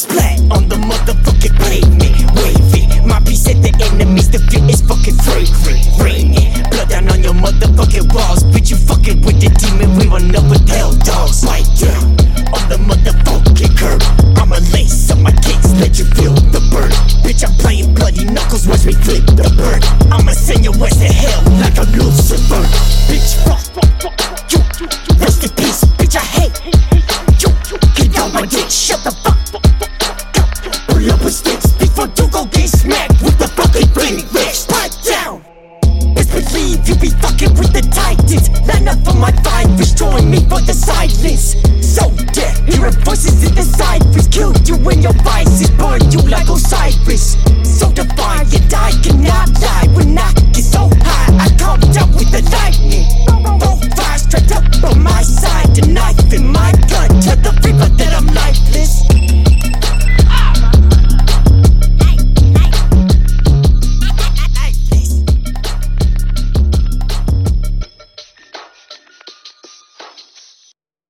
Splat on the motherfucking pavement. Wavy, my piece at the enemies, the fit is fucking fragrant. it blood down on your motherfucking walls. Bitch, you fucking with the demon, we run up with hell dogs. like yeah. on the motherfucking curb. I'ma lace up my kicks, let you feel the burn. Bitch, I'm playing bloody knuckles, watch me flip the bird. I'ma send your way. voices in the side, kill you in your vices, burn you like Osiris.